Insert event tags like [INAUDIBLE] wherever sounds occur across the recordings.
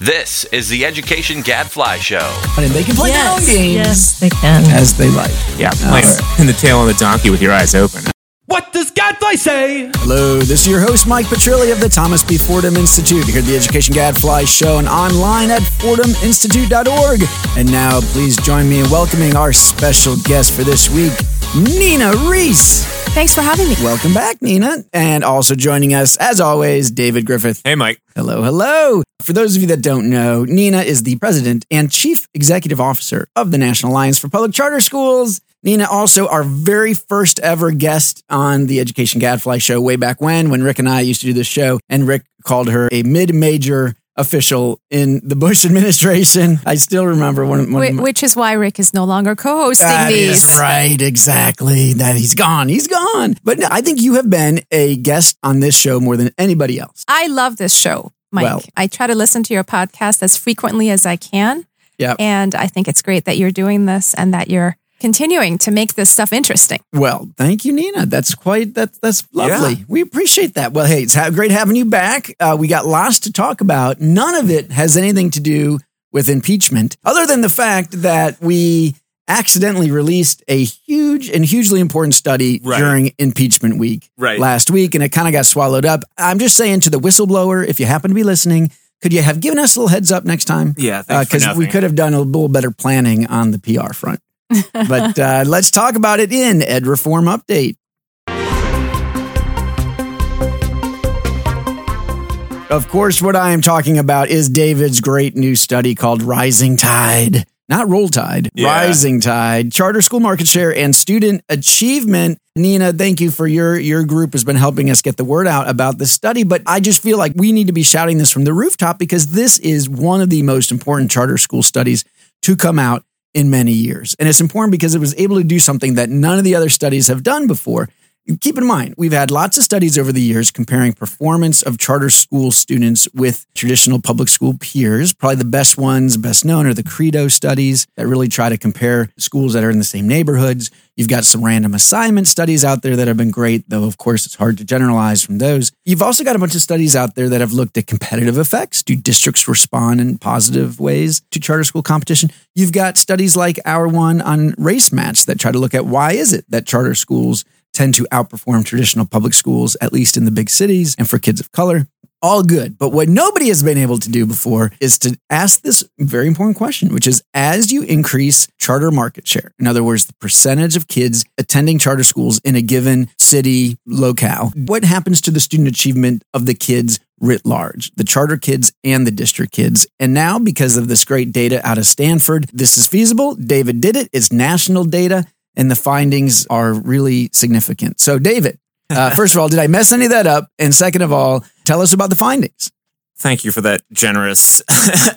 This is the Education Gadfly Show. And they can play their own games yes, they can. as they like. Yeah, play playing in the tail on the donkey with your eyes open. What does Gadfly say? Hello, this is your host, Mike Petrilli of the Thomas B. Fordham Institute. Here at the Education Gadfly Show and online at fordhaminstitute.org. And now, please join me in welcoming our special guest for this week, Nina Rees. Thanks for having me. Welcome back, Nina. And also joining us, as always, David Griffith. Hey, Mike. Hello, hello. For those of you that don't know, Nina is the president and chief executive officer of the National Alliance for Public Charter Schools. Nina, also our very first ever guest on the Education Gadfly show way back when, when Rick and I used to do this show, and Rick called her a mid major official in the Bush administration. I still remember one, one Wh- which is why Rick is no longer co-hosting That these. is right, exactly. That he's gone. He's gone. But no, I think you have been a guest on this show more than anybody else. I love this show, Mike. Well- I try to listen to your podcast as frequently as I can. Yep. And I think it's great that you're doing this and that you're continuing to make this stuff interesting. Well, thank you, Nina. That's quite that's that's lovely. We appreciate that. Well, hey, it's ha- great having you back. Uh, we got lots to talk about. None of it has anything to do with impeachment, other than the fact that we accidentally released a huge and hugely important study Right. during impeachment week Right. last week, and it kind of got swallowed up. I'm just saying to the whistleblower, if you happen to be listening. Could you have given us a little heads up next time? Yeah, thanks for Because we could have done a little better planning on the PR front. But uh, let's talk about it in Ed Reform Update. Of course, what I am talking about is David's great new study called Rising Tide, not Roll Tide, Yeah. Rising Tide, charter school market share and student achievement. Nina, thank you for your your group has been helping us get the word out about this study, but I just feel like we need to be shouting this from the rooftop because this is one of the most important charter school studies to come out in many years. And it's important because it was able to do something that none of the other studies have done before. Keep in mind, we've had lots of studies over the years comparing performance of charter school students with traditional public school peers. Probably the best ones, best known, are the Credo studies that really try to compare schools that are in the same neighborhoods. You've got some random assignment studies out there that have been great, though, of course, it's hard to generalize from those. You've also got a bunch of studies out there that have looked at competitive effects. Do districts respond in positive ways to charter school competition? You've got studies like our one on race match that try to look at why is it that charter schools tend to outperform traditional public schools, at least in the big cities and for kids of color. All good. But what nobody has been able to do before is to ask this very important question, which is as you increase charter market share, in other words, the percentage of kids attending charter schools in a given city locale, what happens to the student achievement of the kids writ large, the charter kids and the district kids? And now, because of this great data out of Stanford, this is feasible. David did it. It's national data and the findings are really significant. So, David, uh, [LAUGHS] first of all, did I mess any of that up? And second of all, tell us about the findings. Thank you for that generous, [LAUGHS]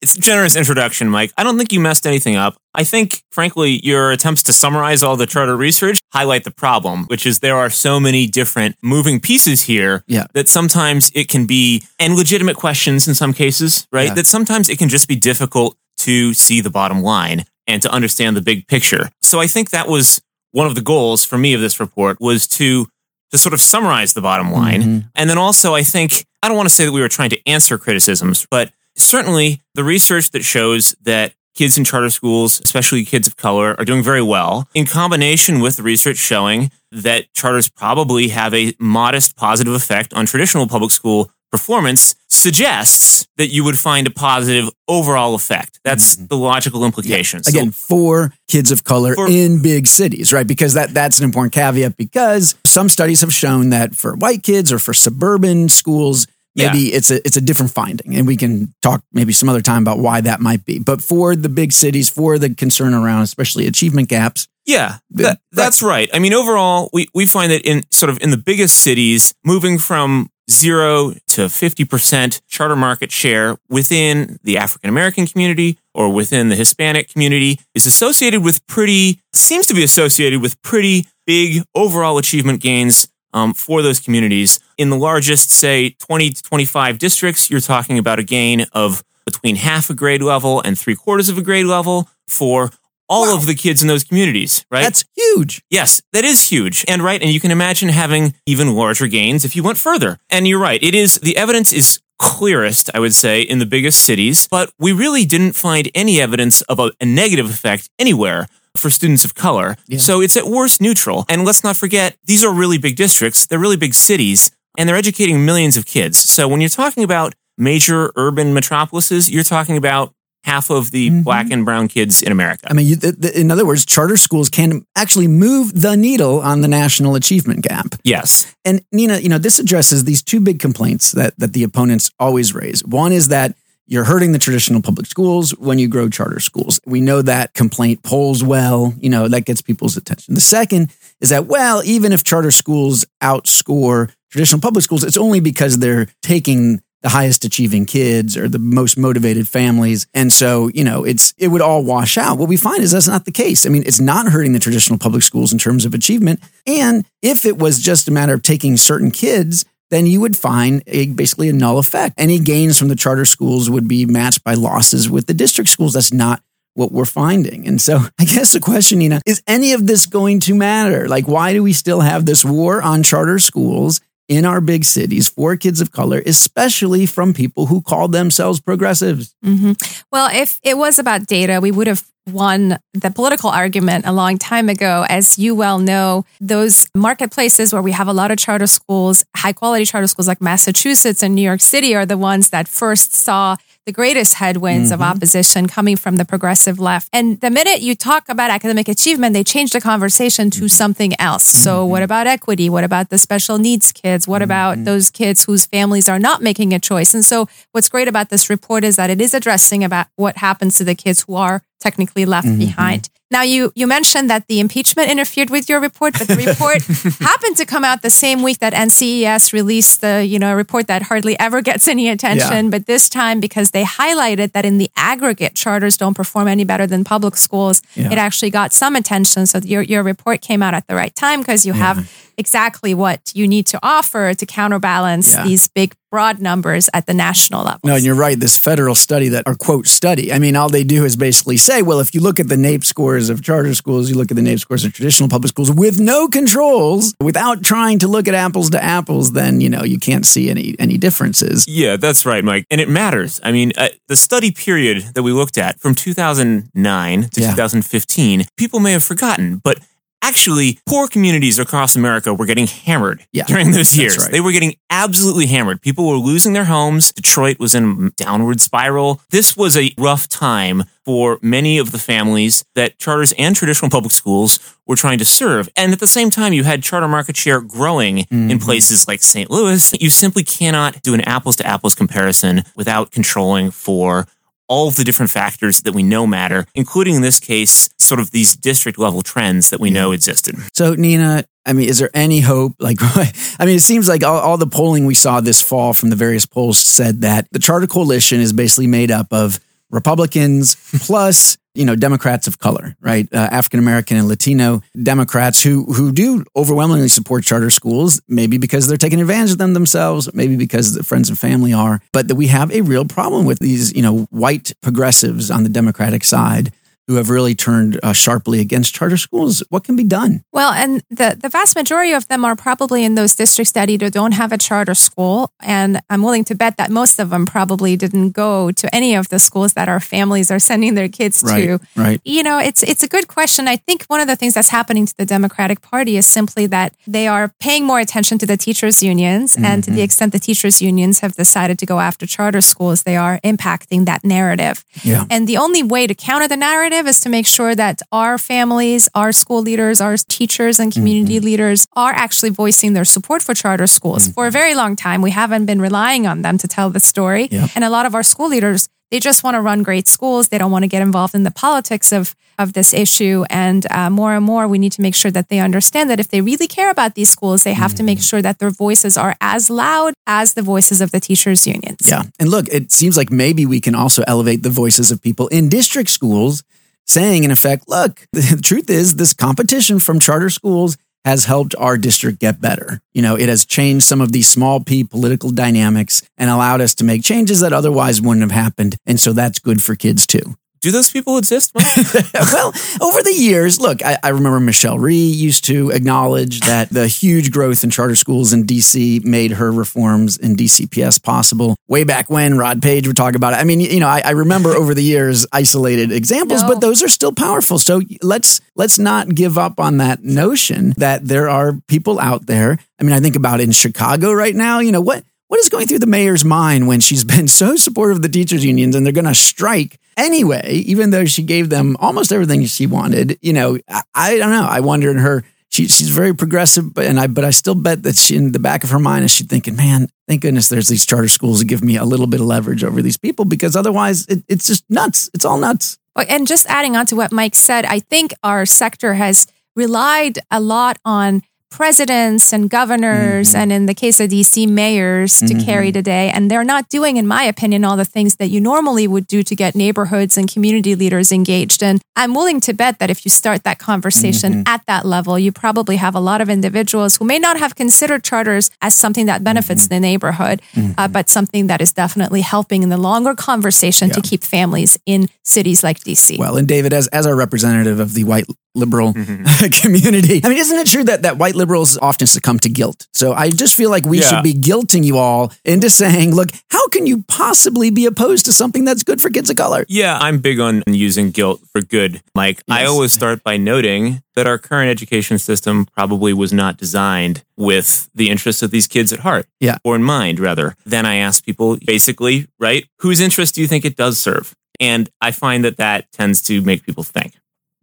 it's a generous introduction, Mike. I don't think you messed anything up. I think, frankly, your attempts to summarize all the charter research highlight the problem, which is there are so many different moving pieces here Yeah. that sometimes it can be, and legitimate questions in some cases, right? Yeah. That sometimes it can just be difficult to see the bottom line and to understand the big picture. So I think that was one of the goals for me of this report was to to sort of summarize the bottom line. Mhm. And then also I think I don't want to say that we were trying to answer criticisms, but certainly the research that shows that kids in charter schools, especially kids of color, are doing very well, in combination with the research showing that charters probably have a modest positive effect on traditional public school performance, suggests that you would find a positive overall effect. That's mm-hmm. the logical implication. So- Again, for kids of color For- in big cities, right? Because that that's an important caveat because some studies have shown that for white kids or for suburban schools, maybe it's a it's a different finding. And we can talk maybe some other time about why that might be. But for the big cities, for the concern around especially achievement gaps, Yeah, that, that's right. I mean, overall, we, we find that in sort of in the biggest cities, moving from zero to 50% charter market share within the African American community or within the Hispanic community is associated with pretty, seems to be associated with pretty big overall achievement gains um, for those communities. In the largest, say, 20 to 25 districts, you're talking about a gain of between half a grade level and three quarters of a grade level for all Wow. of the kids in those communities, right? that's huge. Yes, that is huge. And right, and you can imagine having even larger gains if you went further. And you're right, it is the evidence is clearest, I would say, in the biggest cities, but we really didn't find any evidence of a, a negative effect anywhere for students of color. Yeah. So it's at worst neutral. And let's not forget, these are really big districts, they're really big cities, and they're educating millions of kids. So when you're talking about major urban metropolises, you're talking about half of the Mhm. black and brown kids in America. I mean, you, th- th- in other words, charter schools can actually move the needle on the national achievement gap. yes. And Nina, you know, this addresses these two big complaints that that the opponents always raise. One is that you're hurting the traditional public schools when you grow charter schools. We know that complaint polls well, you know, that gets people's attention. The second is that, well, even if charter schools outscore traditional public schools, it's only because they're taking the highest achieving kids or the most motivated families. And so, you know, it's it would all wash out. What we find is that's not the case. I mean, it's not hurting the traditional public schools in terms of achievement. And if it was just a matter of taking certain kids, then you would find a, basically a null effect. Any gains from the charter schools would be matched by losses with the district schools. That's not what we're finding. And so [LAUGHS] I guess the question, Nina, is any of this going to matter? Like, why do we still have this war on charter schools in our big cities for kids of color, especially from people who call themselves progressives? hmm Well, if it was about data, we would have won the political argument a long time ago. As you well know, those marketplaces where we have a lot of charter schools, high quality charter schools like Massachusetts and New York City are the ones that first saw the greatest headwinds of Mhm. opposition coming from the progressive left. And the minute you talk about academic achievement, they change the conversation to mm-hmm. something else. So, mm-hmm. what about equity? What about the special needs kids? What mm-hmm. about those kids whose families are not making a choice? And so, what's great about this report is that it is addressing about what happens to the kids who are technically left behind. Now, you you mentioned that the impeachment interfered with your report, but the [LAUGHS] report happened to come out the same week that NCES released the you know report that hardly ever gets any attention. But this time, because they highlighted that in the aggregate, charters don't perform any better than public schools, Yeah. it actually got some attention. So your your report came out at the right time because you have exactly what you need to offer to counterbalance Yeah. these big broad numbers at the national level. No, and you're right. This federal study that, or quote, study. I mean, all they do is basically say, well, if you look at the NAEP scores of charter schools, you look at the NAEP scores of traditional public schools with no controls, without trying to look at apples to apples, then, you know, you can't see any, any differences. Yeah, that's right, Mike. And it matters. I mean, uh, the study period that we looked at from 2009 to Yeah. 2015, people may have forgotten, but actually, poor communities across America were getting hammered Yeah, during those years. right. They were getting absolutely hammered. People were losing their homes. Detroit was in a downward spiral. This was a rough time for many of the families that charters and traditional public schools were trying to serve. And at the same time, you had charter market share growing Mm-hmm. in places like St. Louis. You simply cannot do an apples to apples comparison without controlling for all of the different factors that we know matter, including in this case, sort of these district level trends that we know existed. So, Nina, I mean, is there any hope? Like, [LAUGHS] I mean, it seems like all, all the polling we saw this fall from the various polls said that the Charter Coalition is basically made up of Republicans plus, you know, Democrats of color, right? Uh, African American and Latino Democrats who who do overwhelmingly support charter schools, maybe because they're taking advantage of them themselves, maybe because the friends and family are, but that we have a real problem with these, you know, white progressives on the Democratic side who have really turned uh, sharply against charter schools. What can be done? Well, and the, the vast majority of them are probably in those districts that either don't have a charter school, and I'm willing to bet that most of them probably didn't go to any of the schools that our families are sending their kids Right, to. right. You know, it's it's a good question. I think one of the things that's happening to the Democratic Party is simply that they are paying more attention to the teachers unions, and to the extent the teachers unions have decided to go after charter schools, they are impacting that narrative. Yeah. And the only way to counter the narrative is to make sure that our families, our school leaders, our teachers and community Mm-hmm. leaders are actually voicing their support for charter schools. For a very long time, we haven't been relying on them to tell the story. Yeah. And a lot of our school leaders, they just want to run great schools. They don't want to get involved in the politics of of this issue. And uh, more and more, we need to make sure that they understand that if they really care about these schools, they have to make Mm-hmm. sure that their voices are as loud as the voices of the teachers' unions. Yeah. And look, it seems like maybe we can also elevate the voices of people in district schools saying, in effect, look, [LAUGHS] the truth is this competition from charter schools has helped our district get better. You know, it has changed some of these small p political dynamics and allowed us to make changes that otherwise wouldn't have happened. And so that's good for kids too. Do those people exist? [LAUGHS] [LAUGHS] Well, over the years, look, I, I remember Michelle Rhee used to acknowledge that the huge growth in charter schools in DC made her reforms in DCPS possible. Way back when Rod Page would talk about it. I mean, you know, I, I remember over the years isolated examples, No. but those are still powerful. So let's let's not give up on that notion that there are people out there. I mean, I think about in Chicago right now. You know what? What is going through the mayor's mind when she's been so supportive of the teachers unions and they're going to strike anyway, even though she gave them almost everything she wanted? You know, I, I don't know. I wonder in her. She, she's very progressive, but and I but I still bet that she in the back of her mind is she thinking, man, thank goodness there's these charter schools that give me a little bit of leverage over these people because otherwise it, it's just nuts. It's all nuts. And just adding on to what Mike said, I think our sector has relied a lot on presidents and governors, mm-hmm. and in the case of DC, mayors to mm-hmm. carry the day. And they're not doing, in my opinion, all the things that you normally would do to get neighborhoods and community leaders engaged. And I'm willing to bet that if you start that conversation mm-hmm. at that level, you probably have a lot of individuals who may not have considered charters as something that benefits the neighborhood, uh, but something that is definitely helping in the longer conversation to keep families in cities like DC. Well, and David, as as our representative of the white liberal [LAUGHS] community, I mean, isn't it true that that white liberals often succumb to guilt? So I just feel like we Yeah. should be guilting you all into saying, look, how can you possibly be opposed to something that's good for kids of color? Yeah, I'm big on using guilt for good, Mike. I always start by noting that our current education system probably was not designed with the interests of these kids at heart. Yeah. Or in mind, rather. Then I ask people basically, right, whose interest do you think it does serve? And I find that that tends to make people think.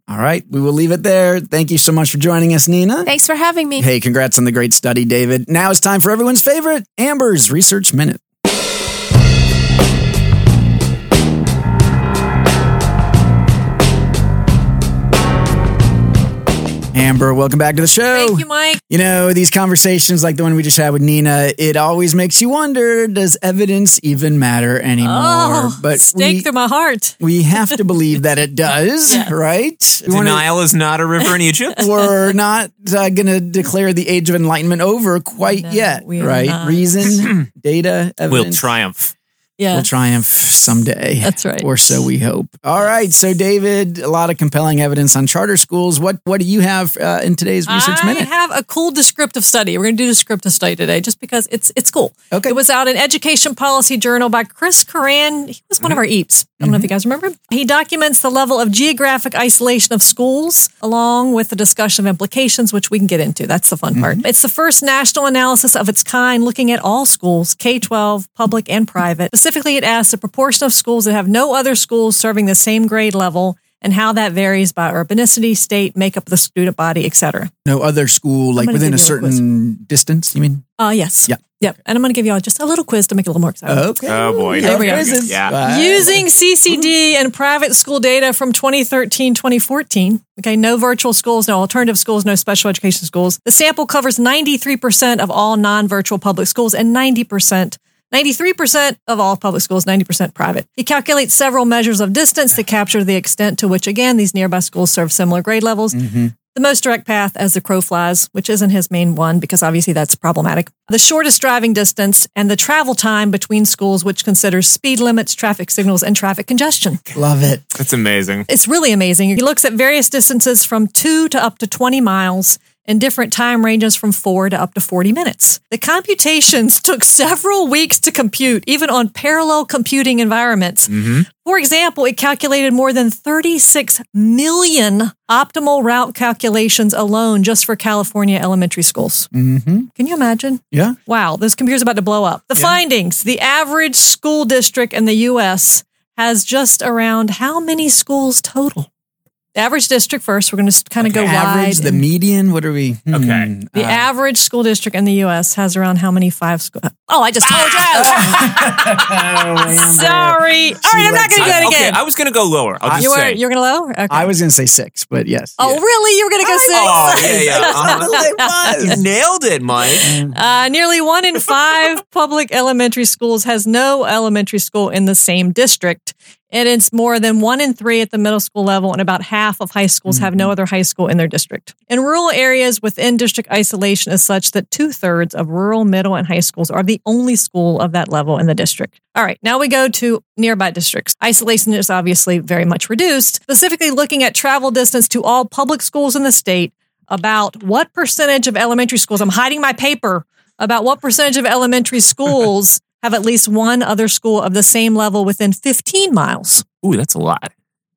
All right, we will leave it there. Thank you so much for joining us, Nina. Thanks for having me. Hey, congrats on the great study, David. Now it's time for everyone's favorite Amber's Research Minute. Amber, welcome back to the show. Thank you, Mike. You know, these conversations like the one we just had with Nina, it always makes you wonder does evidence even matter anymore? Oh, but stake we, through my heart. we have to believe that it does, [LAUGHS] right? We wanna- Denial is not a river in Egypt. [LAUGHS] we're not uh, going to declare the age of enlightenment over quite No, yet, right? not. Reason, [CLEARS THROAT] data, evidence. will triumph. Yeah. will triumph someday. That's right. Or so we hope. All right. So, David, a lot of compelling evidence on charter schools. What What do you have uh, in today's research I minute? have a cool descriptive study. We're going to do a descriptive study today just because it's it's cool. Okay. It was out in Education Policy Journal by Chris Curran. He was one of our EAPs. I don't know if you mm-hmm. guys remember. He documents the level of geographic isolation of schools along with the discussion of implications, which we can get into. That's the fun part. Mm-hmm. It's the first national analysis of its kind looking at all schools, K 12, public, and private. Specifically, it asks the proportion of schools that have no other schools serving the same grade level and how that varies by urbanicity, state, makeup of the student body, et cetera. no other school, like within a give you a certain distance, you mean? Uh, yes. Yeah. Yep. And I'm going to give you all just a little quiz to make it a little more exciting. Okay. Oh, boy. There we go. Yeah. Using CCD and private school data from 2013 2014. Okay, no virtual schools, no alternative schools, no special education schools. The sample covers 93% of all non virtual public schools and 90%. 93% of all public schools, 90% private. He calculates several measures of distance to capture the extent to which, again, these nearby schools serve similar grade levels. Mm-hmm. The most direct path as the crow flies, which isn't his main one because obviously that's problematic. The shortest driving distance and the travel time between schools, which considers speed limits, traffic signals, and traffic congestion. Love it. That's amazing. It's really amazing. He looks at various distances from two to up to 20 miles and different time ranges from four to up to 40 minutes. The computations [LAUGHS] took several weeks to compute, even on parallel computing environments. For example, it calculated more than 36 million optimal route calculations alone just for California elementary schools. Mm-hmm. Can you imagine? Yeah. Wow, this computer's about to blow up. The findings the average school district in the US has just around how many schools total? The average district first. We're going to kind of go Average, wide. the and- median. What are we? hmm, Okay. the uh, average school district in the US has around how many five school? Oh, I just told [LAUGHS] Oh, you. Amber. Sorry. All right, I'm not going to do that I- okay, again. I was going to go lower. I'll just you were. You're going to lower? Okay. I was going to say six, but yes. oh, yeah. really? You were going to go six? Oh, yeah, [LAUGHS] yeah. Uh-huh. It was. You nailed it, Mike. Uh, nearly one in five public elementary schools has no elementary school in the same district. And it's more than one in three at the middle school level, and about half of high schools have no mm-hmm. other high school in their district. In rural areas within district isolation is such that two thirds of rural middle and high schools are the only school of that level in the district. All right, now we go to nearby districts. Isolation is obviously very much reduced, specifically looking at travel distance to all public schools in the state. About what percentage of elementary schools, I'm hiding my paper, about what percentage of elementary [LAUGHS] schools have at least one other school of the same level within 15 miles? Ooh, that's a lot.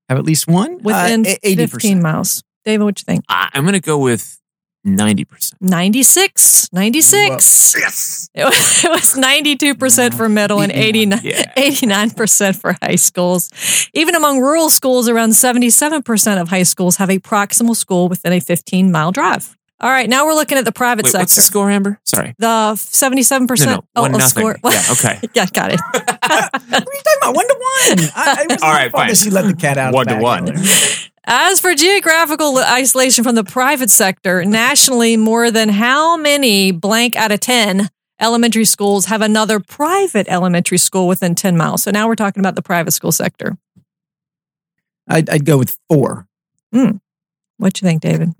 Have at least one Within Uh, eighty 15 miles. David, what do you think? I- I'm going to go with 90%. 96. 96. Yes. It was, [LAUGHS] it was 92% for middle and 89, Yeah. [LAUGHS] 89% for high schools. Even among rural schools, around 77% of high schools have a proximal school within a 15 mile drive. All right, now we're looking at the private Wait, sector. what's the score, Amber? Sorry. The 77%? No, no, oh, one oh, nothing. score. Yeah, okay. [LAUGHS] yeah, got it. [LAUGHS] What are you talking about? One to one. I, I was [LAUGHS] All right, fun fine. to see let the cat out. of One the to bag one. earlier. As for geographical isolation from the private sector, nationally, more than how many blank out of 10 elementary schools have another private elementary school within 10 miles? So now we're talking about the private school sector. I'd, I'd go with four. Hmm. What do you think, David?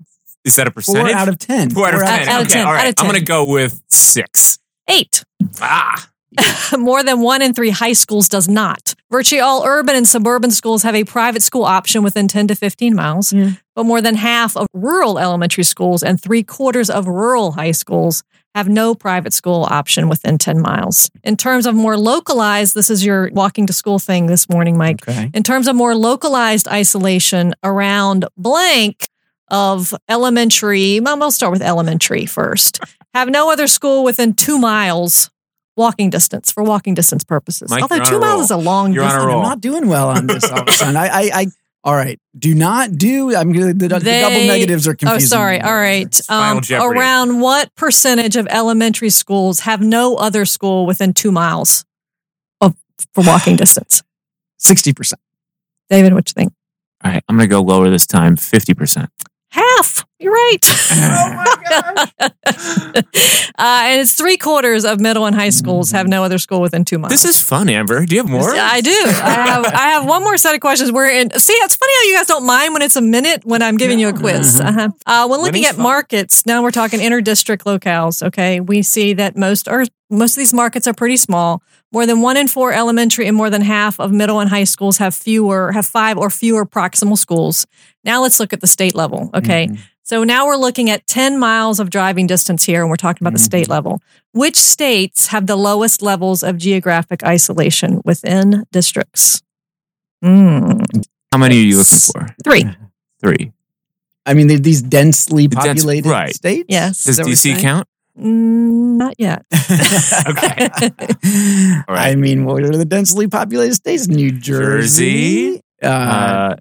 Is that a percentage? Four percentage? out of ten. Four out of Four 10. out of 10, all right. out of I'm going to go with six. Eight. Ah. [LAUGHS] more than one in three high schools does not. Virtually all urban and suburban schools have a private school option within 10 to 15 miles, but more than half of rural elementary schools and three quarters of rural high schools have no private school option within 10 miles. In terms of more localized, this is your walking to school thing this morning, Mike. Okay. In terms of more localized isolation around blank of elementary, well, we'll start with elementary first. [LAUGHS] Have no other school within two miles walking distance for walking distance purposes. Mike, Although two miles roll. is a long You're on a distance. roll. I'm not doing well on this all of a [LAUGHS] sudden. I, I, I, all right. Do not do. I'm gonna. The, the double negatives are confusing. Oh, confusing. sorry. All right. Final Um, Jeopardy. around what percentage of elementary schools have no other school within two miles of for walking [SIGHS] distance? Sixty percent. David, what you think? All right. I'm going to go lower this time 50%. Half. You're right. Oh [LAUGHS] uh, and it's three quarters of middle and high schools have no other school within two miles. This is fun, Amber. Do you have more? I do. I have, I have one more set of questions. We're in. See, it's funny how you guys don't mind when it's a minute when I'm giving you a quiz. Uh-huh. Uh, when looking Winning's at fun. markets, now we're talking inter-district locales. Okay, we see that most are most of these markets are pretty small. More than one in four elementary and more than half of middle and high schools have fewer have five or fewer proximal schools. Now let's look at the state level. Okay. So now we're looking at 10 miles of driving distance here, and we're talking about the state level. Which states have the lowest levels of geographic isolation within districts? Mm, How many are you looking for? three. [LAUGHS] Three. I mean, they're these densely The dense- populated right. states. Yes. Is Does that what you're DC count? Mm, not yet. [LAUGHS] Okay. [LAUGHS] All right. I mean, what are the densely populated states? New Jersey. Uh, Uh,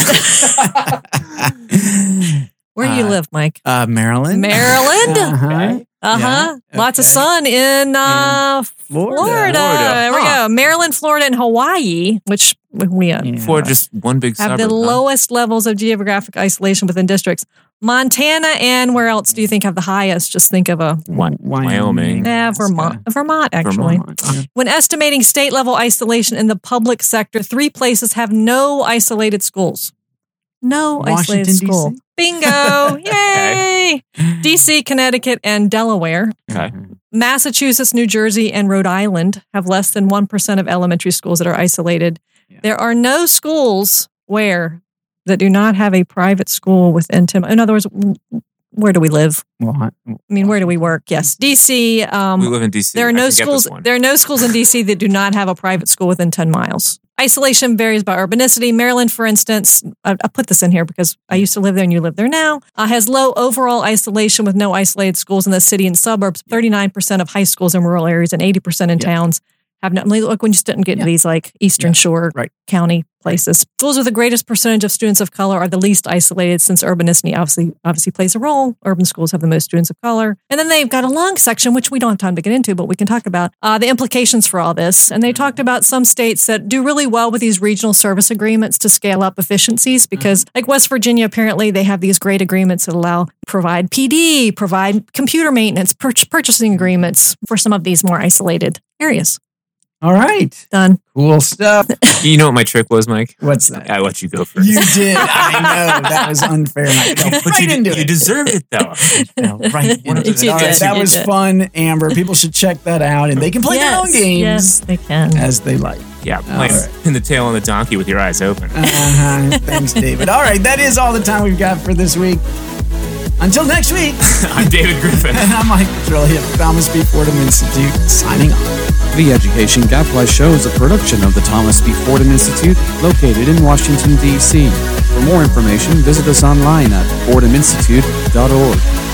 [LAUGHS] Where do you Uh, live, Mike? uh, Maryland. Maryland? [LAUGHS] Uh-huh. Okay. Uh huh. yeah, Lots of sun in uh, Florida. Florida. There we Huh. go. Maryland, Florida, and Hawaii, which we uh, Yeah. For just one big have suburb. the huh? lowest levels of geographic isolation within districts. Montana and where else do you think have the highest? Just think of a Wy- Wyoming. yeah, Vermont. Vermont, actually. Vermont. Yeah. When estimating state level isolation in the public sector, three places have no isolated schools. No Washington, isolated school. DC? Bingo! [LAUGHS] Yay! DC, Connecticut, and Delaware. Okay. Massachusetts, New Jersey, and Rhode Island have less than 1% of elementary schools that are isolated. Yeah. There are no schools where that do not have a private school within 10. In other words, where do we live? Well, I mean, where do we work? Yes, DC. Um, We live in DC. there are no schools. There are no schools in DC that do not have a private school within ten miles. Isolation varies by urbanicity. Maryland, for instance, I, I put this in here because I used to live there and you live there now. Uh, has low overall isolation with no isolated schools in the city and suburbs. Thirty nine percent of high schools in rural areas and eighty percent in Yeah. towns have no. Look, when you start to get into Yeah. these like Eastern Yeah. Shore Right. County places, schools with the greatest percentage of students of color are the least isolated. Since urbanicity obviously obviously plays a role, urban schools have the most students of color, and then they've got a long section which we don't have time to get into, but we can talk about uh, the implications for all this. And they talked about some states that do really well with these regional service agreements to scale up efficiencies because, like West Virginia, apparently they have these great agreements that allow provide PD, provide computer maintenance, pur- purchasing agreements for some of these more isolated areas. All right. Done. Cool stuff. [LAUGHS] You know what my trick was, Mike? What's that? I let you go first. You did. I know. That was unfair. and I fell but right you, into you it. deserved it though. [LAUGHS] Fell right into You it. did. All right, that was fun, Amber. People should check that out and they can play their own games Yes, they can. as they like. Yeah, playing right. in the tail on the donkey with your eyes open. Uh-huh. Thanks, David. All right, that is all the time we've got for this week. Until next week, [LAUGHS] I'm David Griffith. and I'm Mike Petrilli of Thomas B. Fordham Institute, signing off. The Education Gadfly Show is a production of the Thomas B. Fordham Institute, located in Washington, D.C. For more information, visit us online at fordhaminstitute.org.